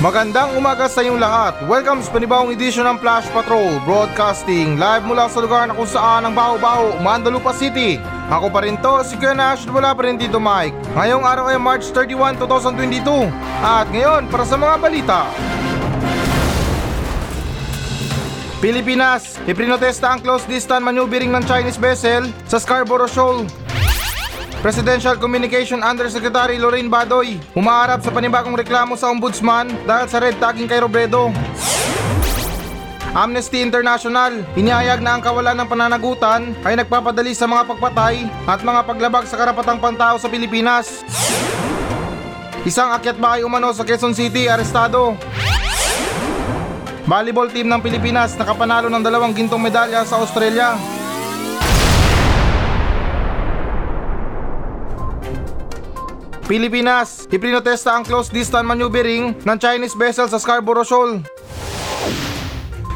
Magandang umaga sa inyong lahat. Welcome sa panibawang edisyon ng Flash Patrol Broadcasting live mula sa lugar na kung saan ang baho-baho, Mandalupa City. Ako pa rin to, si Kuya Nash, wala pa rin dito Mike. Ngayong araw ay March 31, 2022. At ngayon, para sa mga balita. Pilipinas, iprinotesta ang close distance maneuvering ng Chinese vessel sa Scarborough Shoal. Presidential Communication Undersecretary Lorraine Badoy humaharap sa panibagong reklamo sa ombudsman dahil sa red tagging kay Robredo. Amnesty International, inihayag na ang kawalan ng pananagutan ay nagpapadali sa mga pagpatay at mga paglabag sa karapatang pantao sa Pilipinas. Isang akyat bahay umano sa Quezon City, arestado. Volleyball team ng Pilipinas nakapanalo ng dalawang gintong medalya sa Australia. Pilipinas, iprinotesta ang close distance maneuvering ng Chinese vessel sa Scarborough Shoal.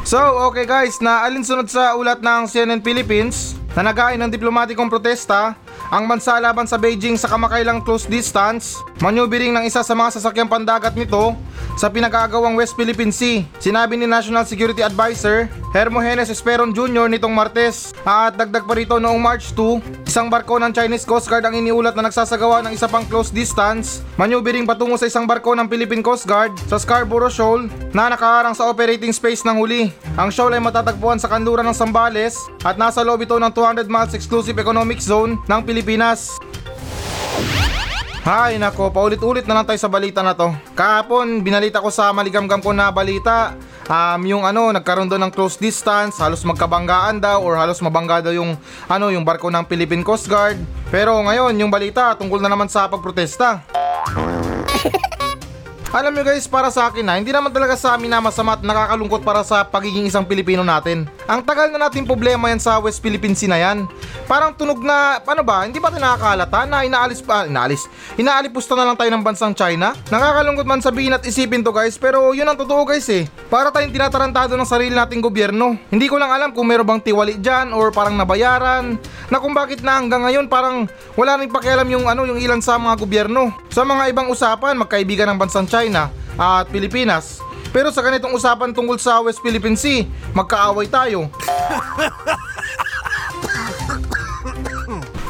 So, okay guys, na alinsunod sa ulat ng CNN Philippines na nagain ng diplomatikong protesta ang bansa laban sa Beijing sa kamakailang close distance, maneuvering ng isa sa mga sasakyang pandagat nito sa pinag-aagawang West Philippine Sea. Sinabi ni National Security Advisor Hermogenes Esperon Jr. nitong Martes at dagdag pa rito noong March 2, isang barko ng Chinese Coast Guard ang iniulat na nagsasagawa ng isa pang close distance, maneuvering patungo sa isang barko ng Philippine Coast Guard sa Scarborough Shoal na nakaharang sa operating space ng huli. Ang shoal ay matatagpuan sa kanluran ng Sambales at nasa loob ito ng 200 miles exclusive economic zone ng Pilipinas. Hay nako, paulit-ulit na lang tayo sa balita na to. Kahapon, binalita ko sa maligamgam ko na balita, um, yung ano, nagkaroon doon ng close distance, halos magkabanggaan daw or halos mabangga daw yung ano, yung barko ng Philippine Coast Guard. Pero ngayon, yung balita tungkol na naman sa pagprotesta. Alam nyo guys, para sa akin na, hindi naman talaga sa amin na masama at nakakalungkot para sa pagiging isang Pilipino natin. Ang tagal na natin problema yan sa West Philippine Sea na yan. Parang tunog na, paano ba, hindi ba nakakalata na inaalis pa, inaalis, inaalipusta na lang tayo ng bansang China? Nakakalungkot man sabihin at isipin to guys, pero yun ang totoo guys eh. Para tayong tinatarantado ng sarili nating gobyerno. Hindi ko lang alam kung meron bang tiwali dyan or parang nabayaran, na kung bakit na hanggang ngayon parang wala rin pakialam yung ano yung ilan sa mga gobyerno. Sa mga ibang usapan, magkaibigan ng bansang China at Pilipinas. Pero sa ganitong usapan tungkol sa West Philippine Sea, magkaaway tayo.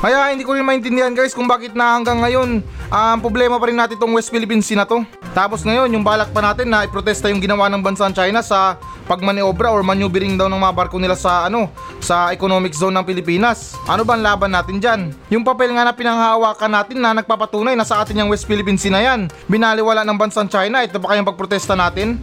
Kaya hindi ko rin maintindihan guys kung bakit na hanggang ngayon ang um, problema pa rin natin itong West Philippine Sea na to. Tapos ngayon yung balak pa natin na iprotesta yung ginawa ng bansang China sa pagmaniobra or maneuvering daw ng mga barko nila sa ano sa economic zone ng Pilipinas. Ano ba ang laban natin dyan? Yung papel nga na pinanghahawakan natin na nagpapatunay na sa atin yung West Philippine Sea na yan. Binaliwala ng bansang China, ito pa kayong pagprotesta natin?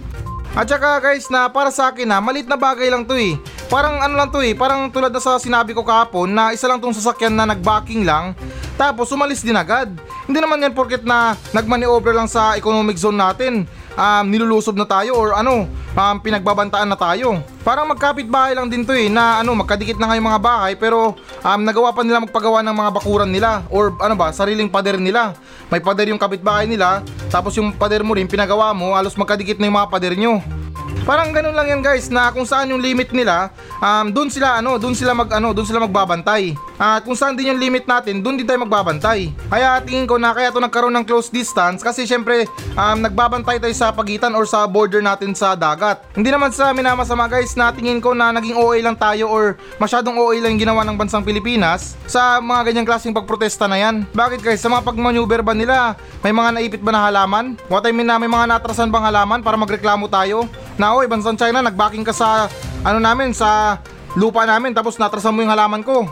At saka guys na para sa akin na malit na bagay lang to eh. Parang ano lang to eh, parang tulad na sa sinabi ko kahapon na isa lang tong sasakyan na nagbacking lang tapos umalis din agad. Hindi naman yan porket na nagmaneuver lang sa economic zone natin um, nilulusob na tayo or ano, um, pinagbabantaan na tayo. Parang magkapit bahay lang din to eh na ano, magkadikit na yung mga bahay pero um, nagawa pa nila magpagawa ng mga bakuran nila or ano ba, sariling pader nila. May pader yung kapitbahay nila, tapos yung pader mo rin pinagawa mo, halos magkadikit na yung mga pader nyo. Parang ganun lang yan guys na kung saan yung limit nila, um, doon sila ano, doon sila mag ano, doon sila magbabantay. At kung saan din yung limit natin, doon din tayo magbabantay. Kaya tingin ko na kaya to nagkaroon ng close distance kasi syempre um, nagbabantay tayo sa pagitan or sa border natin sa dagat. Hindi naman sa amin na masama guys na tingin ko na naging OA lang tayo or masyadong OA lang ginawa ng bansang Pilipinas sa mga ganyang klaseng pagprotesta na yan. Bakit guys? Sa mga pagmaneuver ba nila, may mga naipit ba na halaman? What I mean na may mga natrasan bang halaman para magreklamo tayo? Na oy bansang China nagbacking ka sa ano namin sa lupa namin tapos natrasan mo yung halaman ko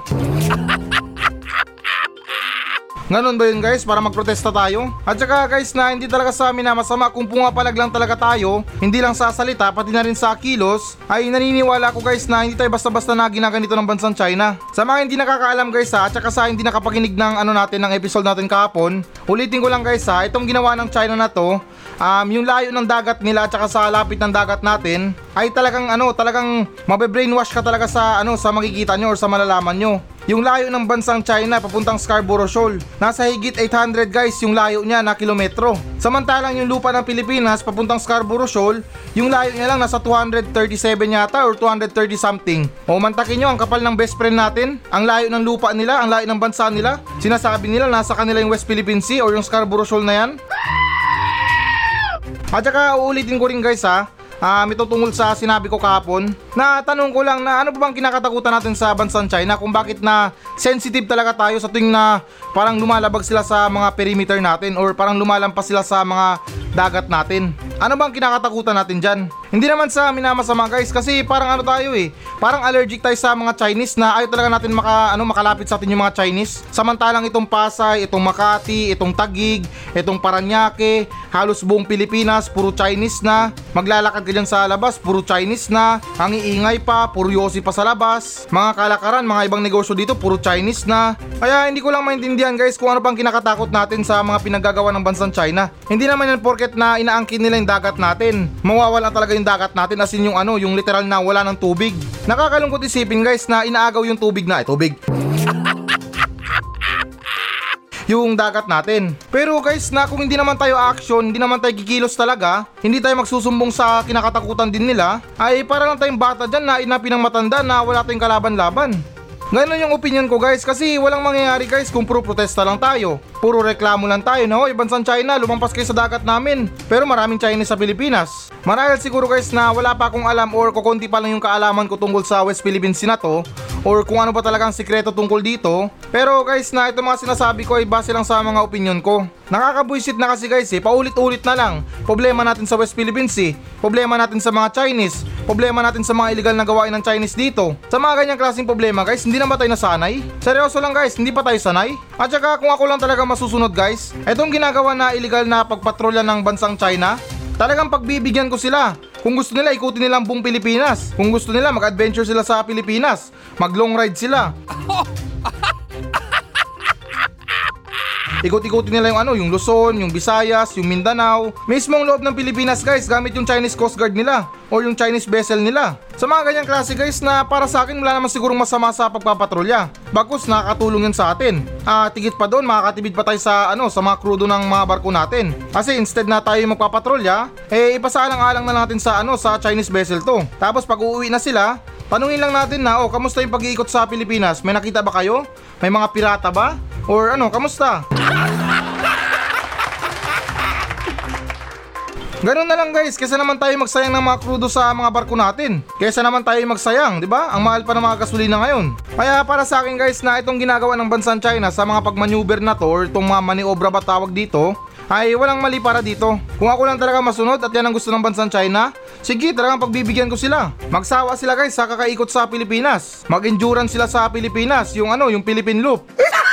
Ganon ba yun guys para magprotesta tayo? At saka guys na hindi talaga sa amin na masama kung pumapalag lang talaga tayo, hindi lang sa salita pati na rin sa kilos, ay naniniwala ko guys na hindi tayo basta-basta na ginaganito ng bansang China. Sa mga hindi nakakaalam guys ha, at saka sa hindi nakapakinig ng ano natin ng episode natin kahapon, ulitin ko lang guys ha, itong ginawa ng China na to, um, yung layo ng dagat nila at saka sa lapit ng dagat natin, ay talagang ano, talagang mabe-brainwash ka talaga sa ano, sa makikita nyo or sa malalaman nyo. Yung layo ng bansang China papuntang Scarborough Shoal. Nasa higit 800 guys yung layo niya na kilometro. Samantalang yung lupa ng Pilipinas papuntang Scarborough Shoal, yung layo niya lang nasa 237 yata or 230 something. O mantakin nyo ang kapal ng best friend natin. Ang layo ng lupa nila, ang layo ng bansa nila. Sinasabi nila nasa kanila yung West Philippine Sea or yung Scarborough Shoal na yan. At saka uulitin ko rin guys ha, Ah, may tutungol sa sinabi ko kahapon na tanong ko lang na ano ba bang kinakatakutan natin sa bansang China kung bakit na sensitive talaga tayo sa tuwing na parang lumalabag sila sa mga perimeter natin or parang lumalampas sila sa mga dagat natin. Ano bang kinakatakutan natin dyan? Hindi naman sa minamasama guys kasi parang ano tayo eh. Parang allergic tayo sa mga Chinese na ayaw talaga natin maka, ano, makalapit sa atin yung mga Chinese. Samantalang itong Pasay, itong Makati, itong Tagig, itong Paranaque, halos buong Pilipinas, puro Chinese na. Maglalakad ka dyan sa labas, puro Chinese na. Ang iingay pa, puro yosi pa sa labas. Mga kalakaran, mga ibang negosyo dito, puro Chinese na. Kaya hindi ko lang maintindihan guys kung ano pang kinakatakot natin sa mga pinagagawa ng bansang China. Hindi naman yan porket na inaangkin nila yung dagat natin. Mawawala talaga yung dagat natin as in yung ano, yung literal na wala ng tubig. Nakakalungkot isipin guys na inaagaw yung tubig na, eh, tubig yung dagat natin. Pero guys, na kung hindi naman tayo action, hindi naman tayo kikilos talaga, hindi tayo magsusumbong sa kinakatakutan din nila, ay para lang tayong bata dyan na inapinang matanda na wala tayong kalaban-laban. Ganon yung opinion ko guys kasi walang mangyayari guys kung puro protesta lang tayo. Puro reklamo lang tayo na hoy bansang China lumampas kayo sa dagat namin. Pero maraming Chinese sa Pilipinas. Marahil siguro guys na wala pa akong alam or kukunti pa lang yung kaalaman ko tungkol sa West Philippine Sea na to or kung ano ba talagang sikreto tungkol dito. Pero guys na ito mga sinasabi ko ay base lang sa mga opinion ko. Nakakabuisit na kasi guys eh, paulit-ulit na lang. Problema natin sa West Philippines Sea, problema natin sa mga Chinese, problema natin sa mga illegal na gawain ng Chinese dito. Sa mga ganyang klaseng problema guys, hindi na ba tayo nasanay? Seryoso lang guys, hindi pa tayo sanay? At saka kung ako lang talaga masusunod guys, itong ginagawa na illegal na pagpatrolya ng bansang China, talagang pagbibigyan ko sila. Kung gusto nila, ikutin nila ang buong Pilipinas. Kung gusto nila, mag-adventure sila sa Pilipinas. Mag-long ride sila. Ikot-ikutin nila yung ano, yung Luzon, yung Visayas, yung Mindanao. Mismong loob ng Pilipinas guys, gamit yung Chinese Coast Guard nila or yung Chinese vessel nila. Sa mga ganyang klase guys na para sa akin wala naman sigurong masama sa pagpapatrolya. Bagkus nakakatulong yan sa atin. Ah, tigit pa doon, makakatibid pa tayo sa ano, sa mga krudo ng mga barko natin. Kasi instead na tayo magpapatrolya, eh ipasaalang-alang na natin sa ano, sa Chinese vessel to. Tapos pag uuwi na sila, Tanungin lang natin na, oh, kamusta yung pag-iikot sa Pilipinas? May nakita ba kayo? May mga pirata ba? Or ano, kamusta? Ganun na lang guys, kesa naman tayo magsayang ng mga krudo sa mga barko natin. Kesa naman tayo magsayang, di ba? Ang mahal pa ng mga gasolina ngayon. Kaya para sa akin guys na itong ginagawa ng bansang China sa mga pagmaneuver na to or itong mga maniobra ba tawag dito, ay walang mali para dito. Kung ako lang talaga masunod at yan ang gusto ng bansang China, sige talagang pagbibigyan ko sila. Magsawa sila guys sa kakaikot sa Pilipinas. Mag-endurance sila sa Pilipinas, yung ano, yung Philippine Loop.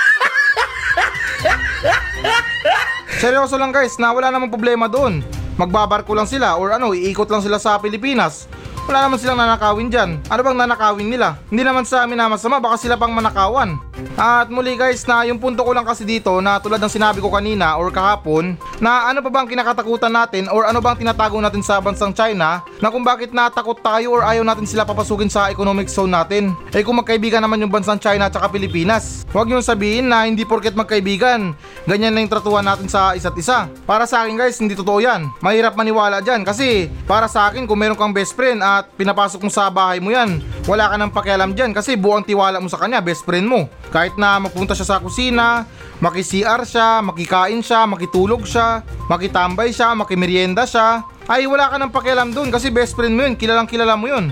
Seryoso lang guys na wala namang problema doon. Magbabarko lang sila or ano, iikot lang sila sa Pilipinas. Wala naman silang nanakawin dyan. Ano bang nanakawin nila? Hindi naman sa amin na masama, baka sila pang manakawan. At muli guys, na yung punto ko lang kasi dito na tulad ng sinabi ko kanina or kahapon, na ano pa bang kinakatakutan natin or ano bang tinatago natin sa bansang China na kung bakit natakot tayo or ayaw natin sila papasukin sa economic zone natin. Eh kung magkaibigan naman yung bansang China at saka Pilipinas. Huwag yung sabihin na hindi porket magkaibigan, ganyan na yung tratuhan natin sa isa't isa. Para sa akin guys, hindi totoo yan. Mahirap maniwala dyan kasi para sa akin kung meron kang best friend at pinapasok mo sa bahay mo yan, wala ka nang pakialam dyan kasi buong tiwala mo sa kanya, best friend mo. Kahit na magpunta siya sa kusina, maki-CR siya, makikain siya, makitulog siya, makitambay siya, makimerienda siya, ay wala ka nang pakialam dun kasi best friend mo yun, kilalang kilala mo yun.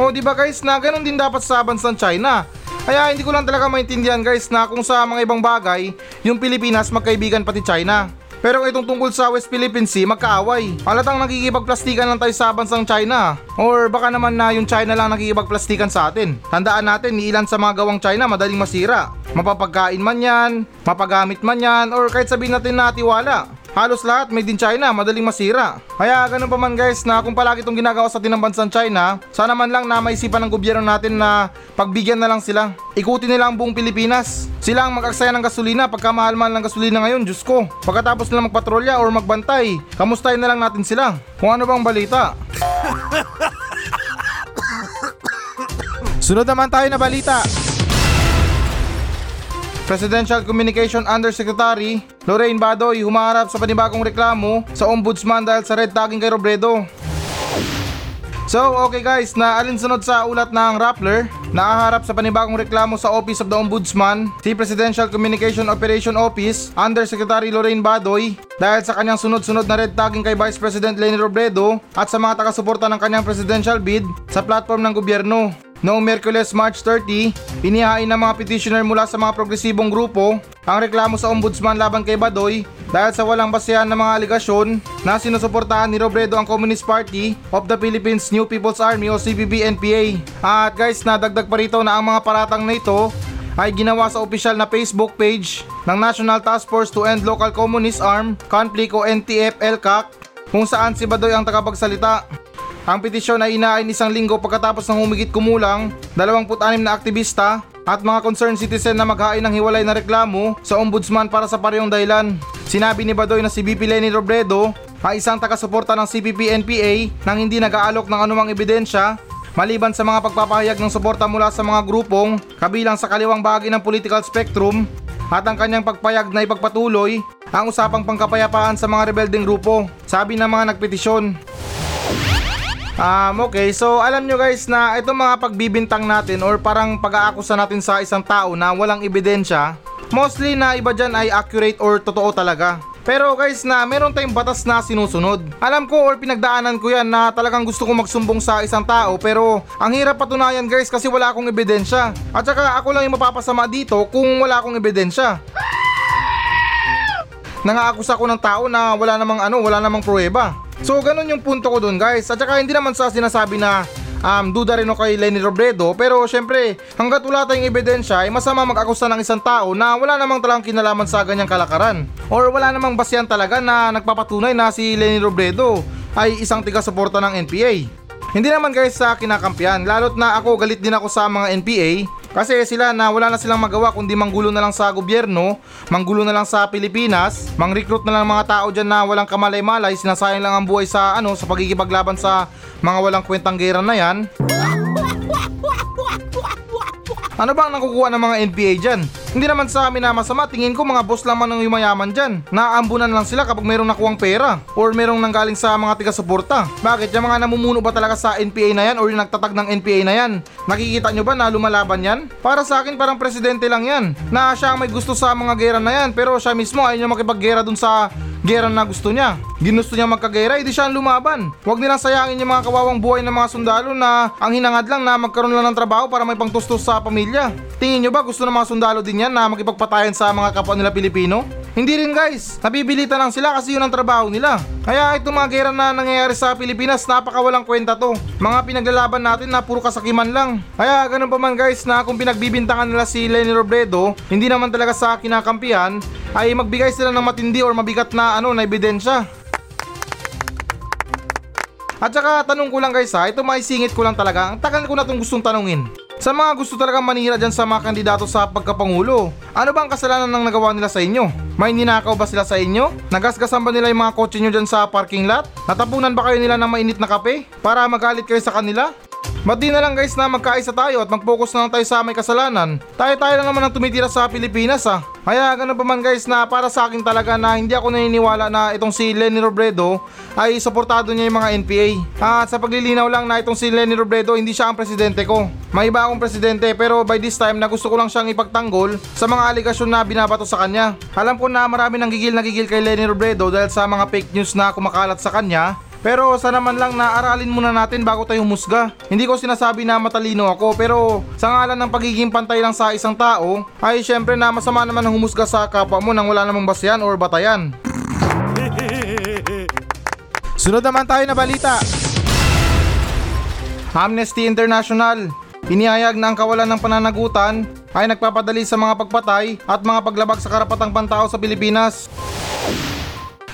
O di ba guys na ganun din dapat sa bansang China. Kaya hindi ko lang talaga maintindihan guys na kung sa mga ibang bagay, yung Pilipinas magkaibigan pati China. Pero itong tungkol sa West Philippine Sea, magkaaway. Halatang nakikipagplastikan lang tayo sa bansang China. Or baka naman na yung China lang nakikipagplastikan sa atin. Tandaan natin, ilan sa mga gawang China madaling masira. Mapapagkain man yan, mapagamit man yan, or kahit sabihin natin na tiwala. Halos lahat made in China, madaling masira. Kaya ganun pa man guys na kung palagi itong ginagawa sa atin ng bansang China, sana man lang na maisipan ng gobyerno natin na pagbigyan na lang sila. Ikutin nila ang buong Pilipinas. Sila ang mag-aksaya ng gasolina pagka mahal-mahal ng gasolina ngayon, Diyos ko. Pagkatapos nila magpatrolya or magbantay, kamustahin na lang natin sila. Kung ano bang balita. Sunod naman tayo na balita. Presidential Communication Undersecretary Lorraine Badoy humarap sa panibagong reklamo sa ombudsman dahil sa red tagging kay Robredo. So, okay guys, na alinsunod sa ulat ng Rappler, nakaharap sa panibagong reklamo sa Office of the Ombudsman, si Presidential Communication Operation Office, Undersecretary Lorraine Badoy, dahil sa kanyang sunod-sunod na red tagging kay Vice President Leni Robredo at sa mga taga-suporta ng kanyang presidential bid sa platform ng gobyerno. Noong Merkules March 30, inihain ng mga petitioner mula sa mga progresibong grupo ang reklamo sa ombudsman laban kay Badoy dahil sa walang basehan ng mga aligasyon na sinusuportahan ni Robredo ang Communist Party of the Philippines New People's Army o CPP-NPA. At guys, nadagdag pa rito na ang mga paratang na ito ay ginawa sa opisyal na Facebook page ng National Task Force to End Local Communist Arm Conflict o NTF-LCAC kung saan si Badoy ang tagapagsalita. Ang petisyon ay inain isang linggo pagkatapos ng humigit kumulang 26 na aktivista at mga concerned citizen na maghain ng hiwalay na reklamo sa ombudsman para sa parehong dahilan. Sinabi ni Badoy na si BP Lenny Robredo ay isang taga-suporta ng CPP-NPA nang hindi nag-aalok ng anumang ebidensya maliban sa mga pagpapahayag ng suporta mula sa mga grupong kabilang sa kaliwang bahagi ng political spectrum at ang kanyang pagpayag na ipagpatuloy ang usapang pangkapayapaan sa mga rebeldeng grupo, sabi ng mga nagpetisyon. Um, okay, so alam nyo guys na itong mga pagbibintang natin or parang pag-aakusa natin sa isang tao na walang ebidensya, mostly na iba dyan ay accurate or totoo talaga. Pero guys na meron tayong batas na sinusunod. Alam ko or pinagdaanan ko yan na talagang gusto ko magsumbong sa isang tao pero ang hirap patunayan guys kasi wala akong ebidensya. At saka ako lang yung mapapasama dito kung wala akong ebidensya. Nangaakusa ko ng tao na wala namang ano, wala namang pruweba. So ganun yung punto ko dun guys. At saka hindi naman sa sinasabi na um, duda rin ako kay Lenny Robredo pero syempre hanggat wala tayong ebidensya ay masama mag-akusa ng isang tao na wala namang talagang kinalaman sa ganyang kalakaran. Or wala namang basyan talaga na nagpapatunay na si Lenny Robredo ay isang tiga-suporta ng NPA. Hindi naman guys sa kinakampiyan, lalo't na ako galit din ako sa mga NPA kasi sila na wala na silang magawa kundi manggulo na lang sa gobyerno, manggulo na lang sa Pilipinas, mang-recruit na lang mga tao dyan na walang kamalay-malay, sinasayang lang ang buhay sa ano sa pagkikipaglaban sa mga walang kwentang gera na yan. Ano bang nakukuha ng mga NPA dyan? Hindi naman sa amin na masama, tingin ko mga boss lamang ng yumayaman dyan. Naaambunan lang sila kapag mayroong nakuwang pera or mayroong nanggaling sa mga tiga-suporta. Bakit? Yung mga namumuno ba talaga sa NPA na yan or yung nagtatag ng NPA na yan? Nakikita nyo ba na lumalaban yan? Para sa akin parang presidente lang yan. Na siya may gusto sa mga gera na yan pero siya mismo ayaw niya makipaggera dun sa gera na gusto niya. Ginusto niya magkagera, edi siya ang lumaban. Huwag nilang sayangin yung mga kawawang buhay ng mga sundalo na ang hinangad lang na magkaroon lang ng trabaho para may pangtustos sa pamilya. Tingin nyo ba gusto ng mga sundalo din yan na makipagpatayan sa mga kapwa nila Pilipino? Hindi rin guys, nabibilita lang sila kasi yun ang trabaho nila. Kaya itong mga gera na nangyayari sa Pilipinas, napakawalang kwenta to. Mga pinaglalaban natin na puro kasakiman lang. Kaya ganun pa man guys na kung pinagbibintangan nila si Lenny Robredo, hindi naman talaga sa kinakampihan, ay magbigay sila ng matindi or mabigat na ano na ebidensya. At saka tanong ko lang guys ha, ito maisingit ko lang talaga, ang tagal ko na itong gustong tanungin. Sa mga gusto talagang manira dyan sa mga kandidato sa pagkapangulo, ano ba ang kasalanan ng nagawa nila sa inyo? May ninakaw ba sila sa inyo? Nagasgasan ba nila yung mga kotse nyo dyan sa parking lot? Natapunan ba kayo nila ng mainit na kape? Para magalit kayo sa kanila? Ba't di na lang guys na magkaisa tayo at mag-focus na lang tayo sa may kasalanan? Tayo-tayo lang naman ang tumitira sa Pilipinas ah. Kaya ganun pa man guys na para sa akin talaga na hindi ako naniniwala na itong si Lenny Robredo ay suportado niya yung mga NPA. At sa paglilinaw lang na itong si Lenny Robredo hindi siya ang presidente ko. May iba akong presidente pero by this time na gusto ko lang siyang ipagtanggol sa mga aligasyon na binabato sa kanya. Alam ko na marami nang gigil na gigil kay Lenny Robredo dahil sa mga fake news na kumakalat sa kanya pero sana man lang na aralin muna natin bago tayo humusga. Hindi ko sinasabi na matalino ako pero sa ngalan ng pagiging pantay lang sa isang tao ay syempre na masama naman ang humusga sa kapwa mo nang wala namang basehan or batayan. Sunod naman tayo na balita. Amnesty International Inihayag na ang kawalan ng pananagutan ay nagpapadali sa mga pagpatay at mga paglabag sa karapatang pantao sa Pilipinas.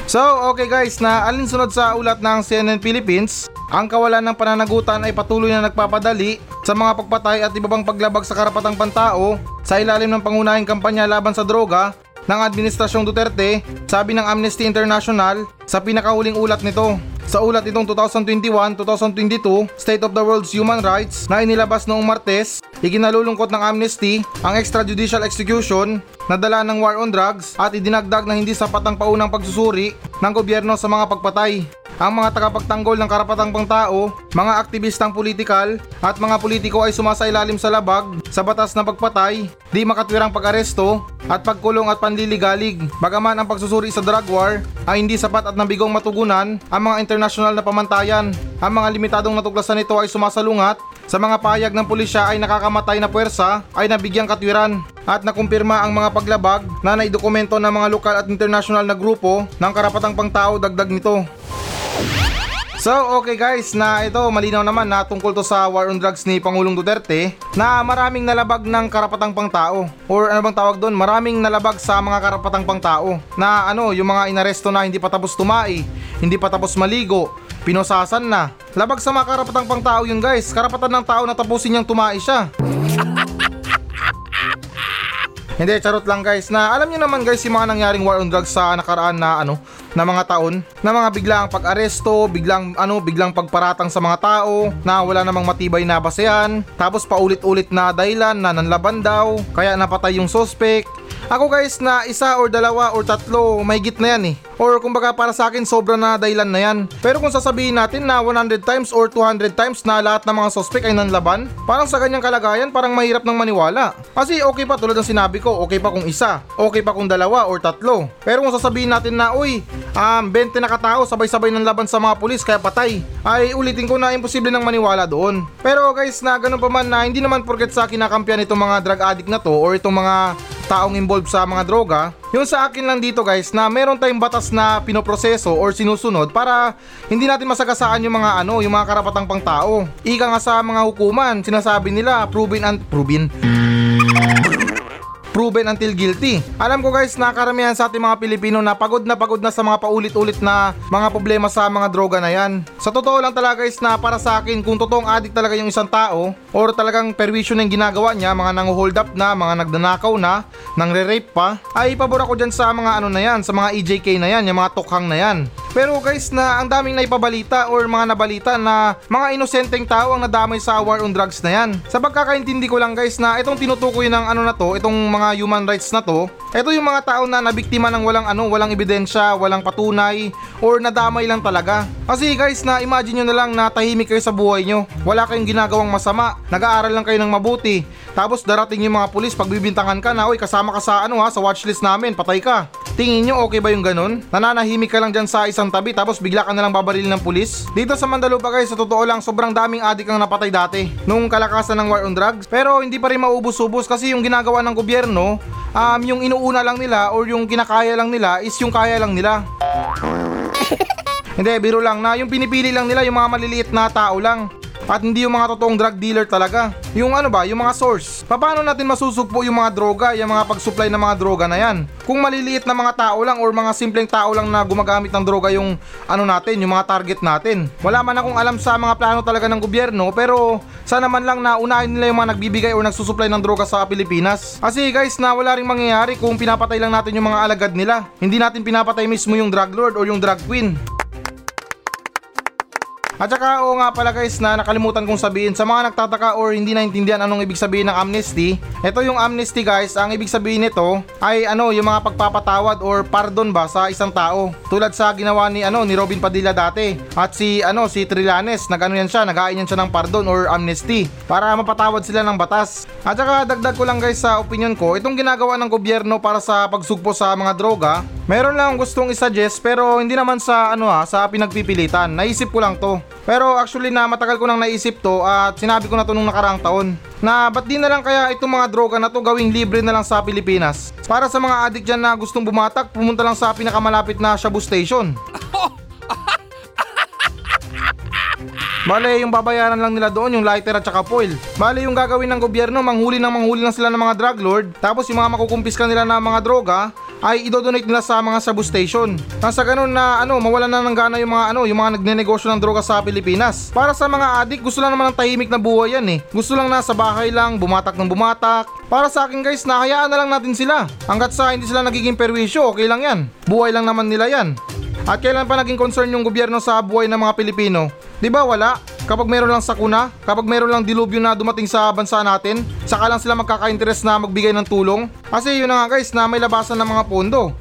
So, okay guys, na alinsunod sa ulat ng CNN Philippines, ang kawalan ng pananagutan ay patuloy na nagpapadali sa mga pagpatay at iba pang paglabag sa karapatang pantao sa ilalim ng pangunahing kampanya laban sa droga ng Administrasyong Duterte, sabi ng Amnesty International sa pinakahuling ulat nito. Sa ulat itong 2021-2022 State of the World's Human Rights na inilabas noong Martes, iginalulungkot ng Amnesty ang extrajudicial execution na dala ng war on drugs at idinagdag na hindi sapat ang paunang pagsusuri ng gobyerno sa mga pagpatay. Ang mga tagapagtanggol ng karapatang pangtao, mga aktivistang politikal, at mga politiko ay sumasailalim sa labag sa batas ng pagpatay, di makatwirang pag-aresto, at pagkulong at panliligalig. Bagaman ang pagsusuri sa drug war ay hindi sapat at nabigong matugunan ang mga internasyonal na pamantayan. Ang mga limitadong natuklasan nito ay sumasalungat sa mga payag ng pulisya ay nakakamatay na puwersa ay nabigyang katwiran at nakumpirma ang mga paglabag na naidokumento ng mga lokal at international na grupo ng karapatang pangtao dagdag nito. So okay guys na ito malinaw naman na tungkol to sa war on drugs ni Pangulong Duterte na maraming nalabag ng karapatang pangtao. Or ano bang tawag doon? Maraming nalabag sa mga karapatang pangtao na ano yung mga inaresto na hindi pa tapos tumai hindi pa tapos maligo pinosasan na. Labag sa mga karapatang pangtao yun guys. Karapatan ng tao na tapusin niyang tumai siya. Hindi, charot lang guys. Na alam niyo naman guys yung mga nangyaring war on drugs sa nakaraan na ano na mga taon na mga biglang pag-aresto, biglang ano, biglang pagparatang sa mga tao na wala namang matibay na basehan, tapos paulit-ulit na dahilan na nanlaban daw, kaya napatay yung suspect. Ako guys na isa or dalawa or tatlo, may git na yan eh. Or kumbaga para sa akin sobra na dahilan na yan. Pero kung sasabihin natin na 100 times or 200 times na lahat ng mga suspect ay nanlaban, parang sa ganyang kalagayan parang mahirap nang maniwala. Kasi okay pa tulad ng sinabi ko, okay pa kung isa, okay pa kung dalawa or tatlo. Pero kung sasabihin natin na uy, um, 20 na katao sabay-sabay ng laban sa mga pulis kaya patay, ay ulitin ko na imposible nang maniwala doon. Pero guys na ganun pa man na hindi naman porket sa kinakampiyan itong mga drug addict na to or itong mga taong involved sa mga droga, yung sa akin lang dito guys na meron tayong batas na pinoproseso or sinusunod para hindi natin masagasaan yung mga ano, yung mga karapatang pangtao. Ika nga sa mga hukuman, sinasabi nila proven and proven proven until guilty. Alam ko guys na karamihan sa ating mga Pilipino na pagod na pagod na sa mga paulit-ulit na mga problema sa mga droga na yan. Sa totoo lang talaga guys na para sa akin kung totoong addict talaga yung isang tao or talagang perwisyo na yung ginagawa niya, mga nang hold up na, mga nagnanakaw na, nang re-rape pa, ay pabor ako dyan sa mga ano na yan, sa mga EJK na yan, yung mga tukhang na yan. Pero guys na ang daming naipabalita or mga nabalita na mga inosenteng tao ang nadamay sa war on drugs na yan. Sa pagkakaintindi ko lang guys na itong tinutukoy ng ano na to, itong mga human rights na to, ito yung mga tao na nabiktima ng walang ano, walang ebidensya, walang patunay or nadamay lang talaga. Kasi guys na imagine nyo na lang na tahimik kayo sa buhay nyo. Wala kayong ginagawang masama, nag-aaral lang kayo ng mabuti. Tapos darating yung mga pulis pagbibintangan ka na, oy kasama ka sa ano ha, sa watchlist namin, patay ka. Tingin nyo okay ba yung ganun? Nananahimik ka lang dyan sa isang tabi tapos bigla ka nalang babarilin ng pulis? Dito sa Mandalupa guys, sa totoo lang sobrang daming adik ang napatay dati nung kalakasan ng war on drugs. Pero hindi pa rin maubos-ubos kasi yung ginagawa ng gobyerno, um, yung inuuna lang nila or yung kinakaya lang nila is yung kaya lang nila. Hindi, biro lang na yung pinipili lang nila yung mga maliliit na tao lang. At hindi yung mga totoong drug dealer talaga. Yung ano ba, yung mga source. Paano natin masusugpo yung mga droga, yung mga pag-supply ng mga droga na yan? Kung maliliit na mga tao lang or mga simpleng tao lang na gumagamit ng droga yung ano natin, yung mga target natin. Wala man akong alam sa mga plano talaga ng gobyerno pero sana man lang na unahin nila yung mga nagbibigay or nagsusupply ng droga sa Pilipinas. Kasi guys na wala ring mangyayari kung pinapatay lang natin yung mga alagad nila. Hindi natin pinapatay mismo yung drug lord or yung drug queen. At saka oo nga pala guys na nakalimutan kong sabihin sa mga nagtataka or hindi naintindihan anong ibig sabihin ng amnesty. Ito yung amnesty guys, ang ibig sabihin nito ay ano yung mga pagpapatawad or pardon ba sa isang tao. Tulad sa ginawa ni ano ni Robin Padilla dati. At si ano si Trillanes, nagano yan siya, nagain yan siya ng pardon or amnesty para mapatawad sila ng batas. At saka dagdag ko lang guys sa opinion ko, itong ginagawa ng gobyerno para sa pagsugpo sa mga droga, meron lang gustong i-suggest pero hindi naman sa ano ha, sa pinagpipilitan. Naisip ko lang to. Pero actually na matagal ko nang naisip to at sinabi ko na to nung nakaraang taon na ba't di na lang kaya itong mga droga na to gawing libre na lang sa Pilipinas. Para sa mga addict dyan na gustong bumatak, pumunta lang sa pinakamalapit na Shabu Station. Bale, yung babayaran lang nila doon yung lighter at saka foil. Bale, yung gagawin ng gobyerno, manghuli ng manghuli lang sila ng mga drug lord. Tapos yung mga makukumpiska nila ng mga droga, ay idodonate nila sa mga sabu station. Nang sa ganun na ano, mawalan na ng gana yung mga ano, yung mga nagnenegosyo ng droga sa Pilipinas. Para sa mga adik, gusto lang naman ng tahimik na buhay yan eh. Gusto lang nasa bahay lang, bumatak ng bumatak. Para sa akin guys, nahayaan na lang natin sila. Hanggat sa hindi sila nagiging perwisyo, okay lang yan. Buhay lang naman nila yan. At kailan pa naging concern yung gobyerno sa buhay ng mga Pilipino? 'Di ba wala? Kapag meron lang sakuna, kapag meron lang dilubyo na dumating sa bansa natin, saka lang sila magkaka-interest na magbigay ng tulong. Kasi yun na nga guys na may labasan ng mga pondo.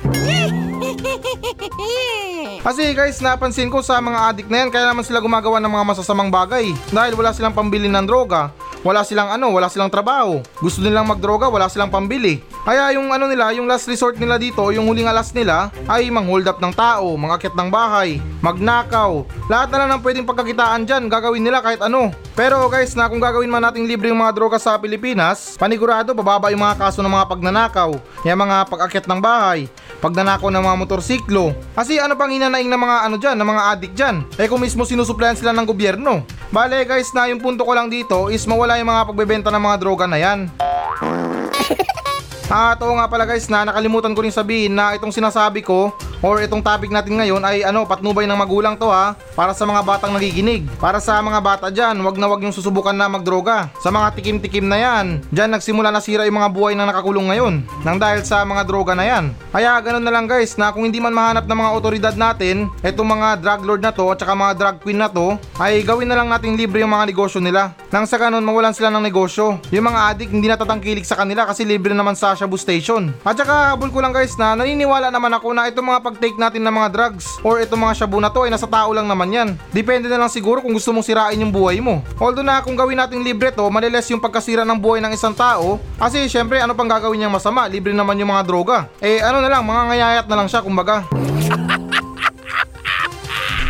Kasi guys, napansin ko sa mga addict na yan, kaya naman sila gumagawa ng mga masasamang bagay. Dahil wala silang pambili ng droga. Wala silang ano, wala silang trabaho. Gusto nilang magdroga, wala silang pambili. Kaya yung ano nila, yung last resort nila dito, yung huling alas nila, ay mang-hold up ng tao, mangakit ng bahay, magnakaw. Lahat na lang ng pwedeng pagkakitaan dyan, gagawin nila kahit ano. Pero guys, na kung gagawin man nating libre yung mga droga sa Pilipinas, panigurado bababa yung mga kaso ng mga pagnanakaw, yung mga pag-akit ng bahay, pagnanakaw ng mga motorsiklo. Kasi ano pang hinanaing ng mga ano dyan, ng mga addict dyan? Eh kung mismo sinusuplayan sila ng gobyerno. Bale guys, na yung punto ko lang dito is mawala yung mga pagbebenta ng mga droga na yan. At oo nga pala guys na nakalimutan ko rin sabihin na itong sinasabi ko or itong topic natin ngayon ay ano patnubay ng magulang to ha para sa mga batang nagiginig. Para sa mga bata dyan, wag na wag yung susubukan na magdroga. Sa mga tikim-tikim na yan, dyan nagsimula na sira yung mga buhay na nakakulong ngayon nang dahil sa mga droga na yan. Kaya ganun na lang guys na kung hindi man mahanap ng mga otoridad natin, itong mga drug lord na to at saka mga drug queen na to ay gawin na lang natin libre yung mga negosyo nila. Nang sa ganun mawalan sila ng negosyo. Yung mga addict hindi natatangkilik sa kanila kasi libre naman sa Shabu Station. At saka habol ko lang guys na naniniwala naman ako na itong mga pag-take natin ng mga drugs or itong mga shabu na to ay nasa tao lang naman yan. Depende na lang siguro kung gusto mong sirain yung buhay mo. Although na kung gawin natin libre to, maliles yung pagkasira ng buhay ng isang tao kasi syempre ano pang gagawin niyang masama, libre naman yung mga droga. Eh ano na lang, mga ngayayat na lang siya kumbaga.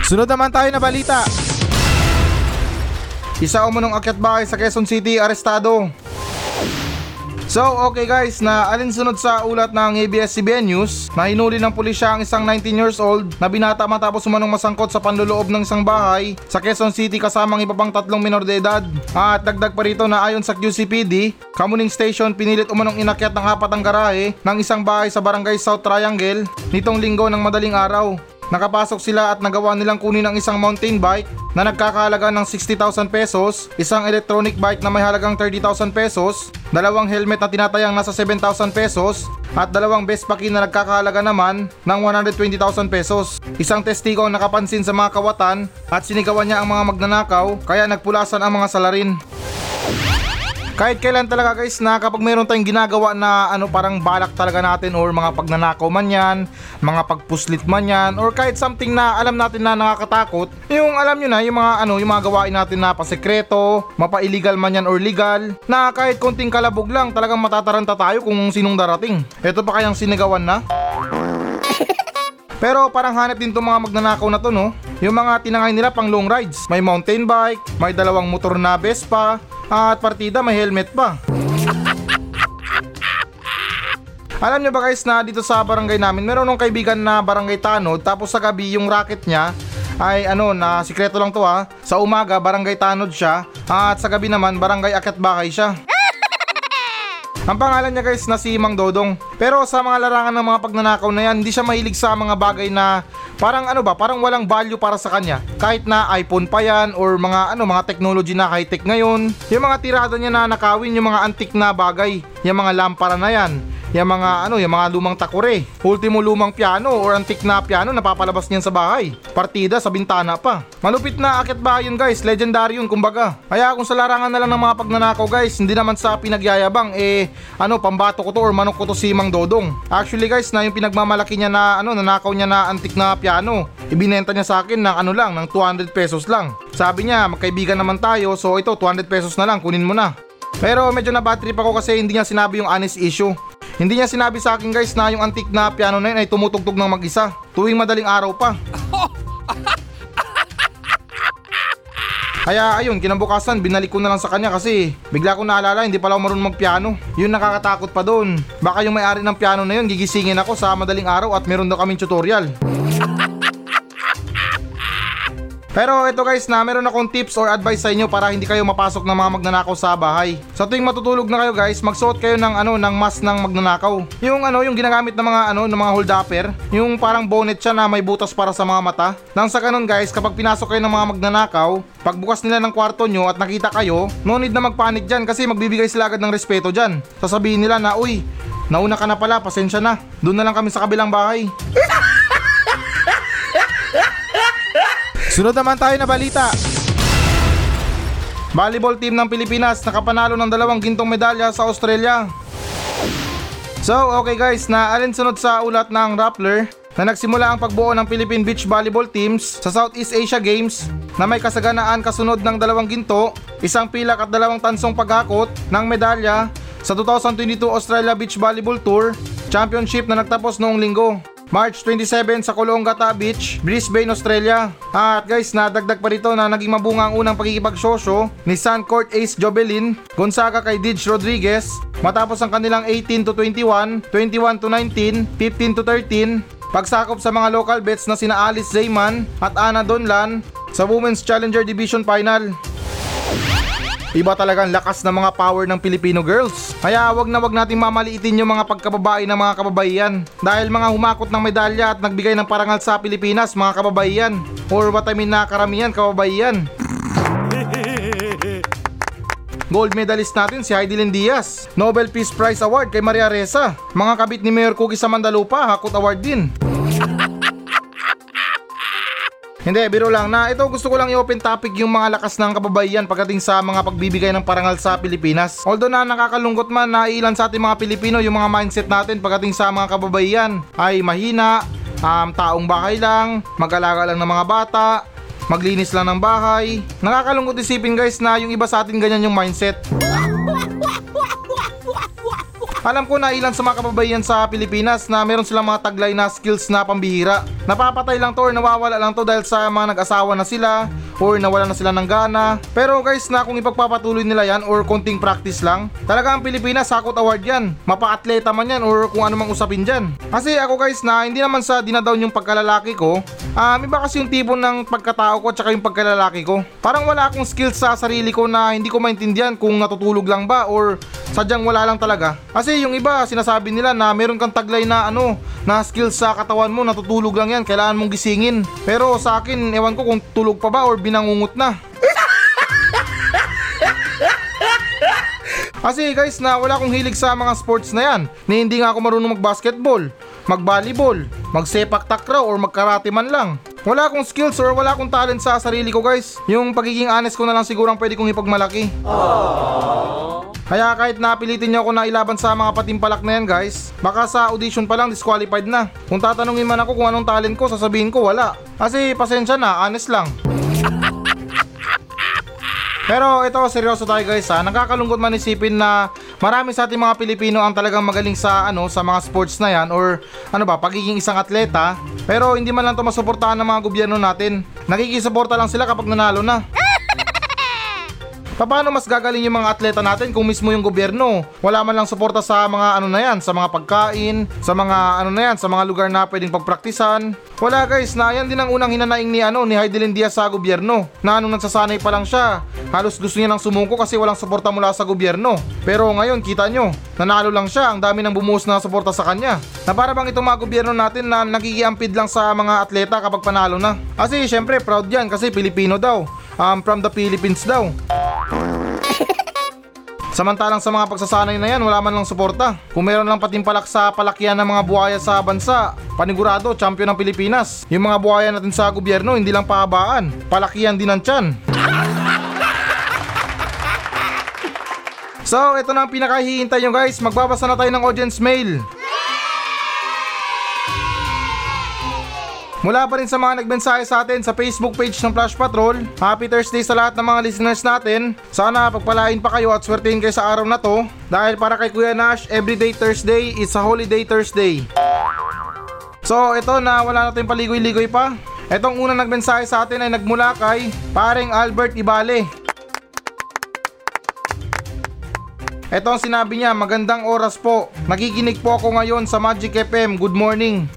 Sunod naman tayo na balita. Isa umunong akyat bahay sa Quezon City arestado. So okay guys, na alinsunod sa ulat ng ABS-CBN News na hinuli ng pulisya ang isang 19 years old na binata matapos umanong masangkot sa panloloob ng isang bahay sa Quezon City kasamang iba pang tatlong minor de edad. At dagdag pa rito na ayon sa QCPD, Kamuning Station pinilit umanong inakyat ng apat ang garahe ng isang bahay sa barangay South Triangle nitong linggo ng madaling araw. Nakapasok sila at nagawa nilang kunin ang isang mountain bike na nagkakahalaga ng 60,000 pesos, isang electronic bike na may halagang 30,000 pesos, dalawang helmet na tinatayang nasa 7,000 pesos, at dalawang Vespa key na nagkakahalaga naman ng 120,000 pesos. Isang testigo ang nakapansin sa mga kawatan at sinigawan niya ang mga magnanakaw kaya nagpulasan ang mga salarin. Kahit kailan talaga guys na kapag mayroon tayong ginagawa na ano parang balak talaga natin or mga pagnanakaw man yan, mga pagpuslit man yan or kahit something na alam natin na nakakatakot, yung alam nyo na yung mga ano yung mga gawain natin na pasekreto, mapa-illegal man yan or legal, na kahit konting kalabog lang talagang matataranta tayo kung sinong darating. Ito pa kayang sinigawan na? Pero parang hanap din tong mga magnanakaw na to no. Yung mga tinangay nila pang long rides. May mountain bike, may dalawang motor na Vespa, at partida may helmet pa. Alam nyo ba guys na dito sa barangay namin meron nung kaibigan na barangay Tanod tapos sa gabi yung racket niya ay ano na sikreto lang to ha. Sa umaga barangay Tanod siya at sa gabi naman barangay Akyat Bakay siya. Ang pangalan niya guys na si Mang Dodong. Pero sa mga larangan ng mga pagnanakaw na yan, hindi siya mahilig sa mga bagay na parang ano ba, parang walang value para sa kanya. Kahit na iPhone pa yan or mga ano, mga technology na high-tech ngayon. Yung mga tirada niya na nakawin, yung mga antik na bagay, yung mga lampara na yan yung mga ano, yung mga lumang takure, ultimo lumang piano or antik na piano na papalabas niyan sa bahay. Partida sa bintana pa. Malupit na akit bahay yun guys, legendary yun kumbaga. Kaya kung sa larangan na lang ng mga pagnanakaw guys, hindi naman sa pinagyayabang eh ano, pambato ko to or manok ko to si Mang Dodong. Actually guys, na yung pinagmamalaki niya na ano, nanakaw niya na antik na piano. Ibinenta niya sa akin ng ano lang, ng 200 pesos lang. Sabi niya, magkaibigan naman tayo, so ito 200 pesos na lang, kunin mo na. Pero medyo na bad trip ako kasi hindi niya sinabi yung honest issue. Hindi niya sinabi sa akin guys na yung antik na piano na yun ay tumutugtog ng mag-isa. Tuwing madaling araw pa. Kaya ayun, kinabukasan binalik ko na lang sa kanya kasi bigla ko naalala hindi pala ako marunong magpiano. Yun nakakatakot pa doon. Baka yung may-ari ng piano na yun gigisingin ako sa madaling araw at meron daw kaming tutorial. Pero ito guys na meron akong tips or advice sa inyo para hindi kayo mapasok ng mga magnanakaw sa bahay. Sa tuwing matutulog na kayo guys, magsuot kayo ng ano ng mask ng magnanakaw. Yung ano yung ginagamit ng mga ano ng mga hold upper, yung parang bonnet siya na may butas para sa mga mata. Nang sa ganun guys, kapag pinasok kayo ng mga magnanakaw, pagbukas nila ng kwarto nyo at nakita kayo, no need na magpanik dyan kasi magbibigay sila agad ng respeto dyan. Sasabihin nila na, uy, nauna ka na pala, pasensya na. Doon na lang kami sa kabilang bahay. Sunod naman tayo na balita. Volleyball team ng Pilipinas nakapanalo ng dalawang gintong medalya sa Australia. So, okay guys, na alinsunod sa ulat ng Rappler, na nagsimula ang pagbuo ng Philippine Beach Volleyball Teams sa Southeast Asia Games na may kasaganaan kasunod ng dalawang ginto, isang pilak at dalawang tansong paghakot ng medalya sa 2022 Australia Beach Volleyball Tour Championship na nagtapos noong linggo. March 27 sa Coloongata Beach, Brisbane, Australia. At guys, nadagdag pa rito na naging mabunga ang unang pagkikipagsosyo ni Suncourt Ace Jobelin Gonzaga kay Didge Rodriguez matapos ang kanilang 18 to 21, 21 to 19, 15 to 13 pagsakop sa mga local bets na sina Alice Zayman at Ana Donlan sa Women's Challenger Division Final. Iba talaga ang lakas ng mga power ng Filipino girls. Kaya wag na wag nating mamaliitin yung mga pagkababae ng mga kababaihan. Dahil mga humakot ng medalya at nagbigay ng parangal sa Pilipinas, mga kababaihan. Or what I mean na karamihan, kababaihan. Gold medalist natin si Heidelin Diaz. Nobel Peace Prize Award kay Maria Reza. Mga kabit ni Mayor Cookie sa Mandalupa, Hakot Award din. Hindi, biro lang na ito gusto ko lang i-open topic yung mga lakas ng kababaihan pagdating sa mga pagbibigay ng parangal sa Pilipinas. Although na nakakalungkot man na ilan sa ating mga Pilipino yung mga mindset natin pagdating sa mga kababaihan ay mahina, um, taong bahay lang, mag-alaga lang ng mga bata, maglinis lang ng bahay. Nakakalungkot isipin guys na yung iba sa atin ganyan yung mindset. Alam ko na ilan sa mga kababaihan sa Pilipinas na meron silang mga taglay na skills na pambihira. Napapatay lang to or nawawala lang to dahil sa mga nag-asawa na sila or nawala na sila ng gana. Pero guys na kung ipagpapatuloy nila yan or konting practice lang, talaga ang Pilipinas sakot award yan. Mapa-atleta man yan or kung ano mang usapin dyan. Kasi ako guys na hindi naman sa dinadown yung pagkalalaki ko, um, iba kasi yung tipo ng pagkatao ko tsaka yung pagkalalaki ko. Parang wala akong skills sa sarili ko na hindi ko maintindihan kung natutulog lang ba or sadyang wala lang talaga. Kasi yung iba sinasabi nila na meron kang taglay na ano, na skills sa katawan mo, natutulog lang yan, kailangan mong gisingin. Pero sa akin, ewan ko kung tulog pa ba or binangungot na. Kasi guys na wala akong hilig sa mga sports na yan. Ni hindi nga ako marunong mag-basketball, mag-volleyball, mag-sepak takraw or mag-karate man lang. Wala akong skills or wala akong talent sa sarili ko guys. Yung pagiging honest ko na lang siguro ang pwede kong ipagmalaki. Kaya kahit napilitin niyo ako na ilaban sa mga patimpalak na yan guys, baka sa audition pa lang disqualified na. Kung tatanungin man ako kung anong talent ko, sasabihin ko wala. Kasi pasensya na, honest lang. Pero ito, seryoso tayo guys ha. Nakakalungkot man isipin na marami sa ating mga Pilipino ang talagang magaling sa ano sa mga sports na yan or ano ba, pagiging isang atleta. Pero hindi man lang to masuportahan ng mga gobyerno natin. Nakikisuporta lang sila kapag nanalo na. Paano mas gagaling yung mga atleta natin kung mismo yung gobyerno? Wala man lang suporta sa mga ano na yan, sa mga pagkain, sa mga ano na yan, sa mga lugar na pwedeng pagpraktisan. Wala guys, na yan din ang unang hinanaing ni ano ni Heidelin Diaz sa gobyerno. Na anong nagsasanay pa lang siya, halos gusto niya nang sumuko kasi walang suporta mula sa gobyerno. Pero ngayon, kita nyo, nanalo lang siya, ang dami nang bumuhos na suporta sa kanya. Na para bang itong mga gobyerno natin na nagigiampid lang sa mga atleta kapag panalo na. Kasi syempre proud yan kasi Pilipino daw. Um, from the Philippines daw. Samantalang sa mga pagsasanay na yan, wala man lang suporta. Kung meron lang patimpalak sa palakyan ng mga buhaya sa bansa, panigurado, champion ng Pilipinas. Yung mga buhaya natin sa gobyerno, hindi lang pahabaan, palakihan din ang tiyan. So, ito na ang pinakahihintay nyo guys. Magbabasa na tayo ng audience mail. Mula pa rin sa mga nagmensahe sa atin sa Facebook page ng Flash Patrol, Happy Thursday sa lahat ng mga listeners natin. Sana pagpalain pa kayo at swertihin kayo sa araw na to dahil para kay Kuya Nash, Everyday Thursday is a holiday Thursday. So ito na wala na tayong paligoy-ligoy pa. Etong unang nagmensahe sa atin ay nagmula kay paring Albert Ibale. Ito ang sinabi niya, magandang oras po. Nakikinig po ako ngayon sa Magic FM. Good morning.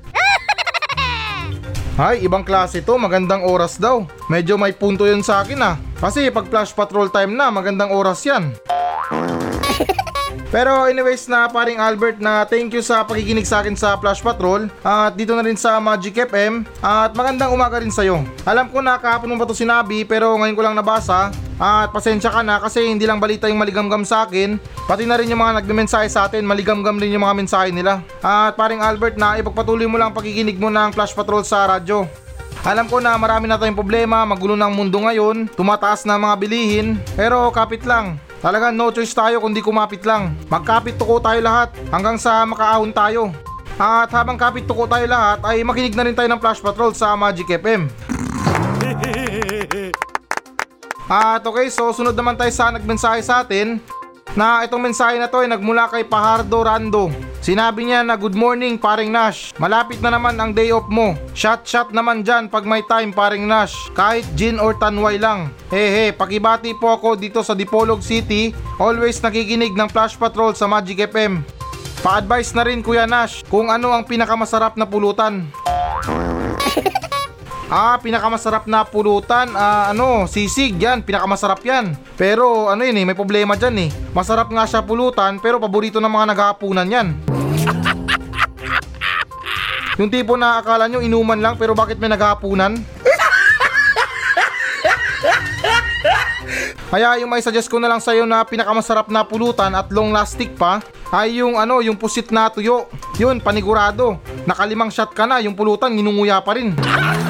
Ay, ibang klase to, magandang oras daw. Medyo may punto yun sa akin ah. Kasi pag flash patrol time na, magandang oras yan. Pero anyways na paring Albert na thank you sa pakikinig sa akin sa Flash Patrol at dito na rin sa Magic FM at magandang umaga rin sa'yo. Alam ko na kahapon mo ba ito sinabi pero ngayon ko lang nabasa at pasensya ka na kasi hindi lang balita yung maligamgam sa akin pati na rin yung mga nagme-mensahe sa atin maligamgam rin yung mga mensahe nila. At paring Albert na ipagpatuloy mo lang pakikinig mo ng Flash Patrol sa radyo. Alam ko na marami na tayong problema, magulo ng mundo ngayon, tumataas na mga bilihin, pero kapit lang. Talaga no choice tayo kundi kumapit lang. Magkapit tuko tayo lahat hanggang sa makaahon tayo. At habang kapit tuko tayo lahat ay makinig na rin tayo ng Flash Patrol sa Magic FM. At okay, so sunod naman tayo sa nagmensahe sa atin na itong mensahe na to ay nagmula kay Pahardo Rando. Sinabi niya na good morning paring Nash. Malapit na naman ang day off mo. Shot shot naman dyan pag may time paring Nash. Kahit gin or tanway lang. Hehe, pakibati po ako dito sa Dipolog City. Always nakikinig ng Flash Patrol sa Magic FM. Pa-advise na rin Kuya Nash kung ano ang pinakamasarap na pulutan. Ah, pinakamasarap na pulutan, ah, ano, sisig yan, pinakamasarap yan. Pero ano yun eh, may problema dyan eh. Masarap nga siya pulutan, pero paborito ng mga naghahapunan yan. Yung tipo na akala nyo inuman lang, pero bakit may naghahapunan? Kaya yung may suggest ko na lang sa'yo na pinakamasarap na pulutan at long lasting pa ay yung ano, yung pusit na tuyo. Yun, panigurado. Nakalimang shot ka na, yung pulutan ninunguya pa rin.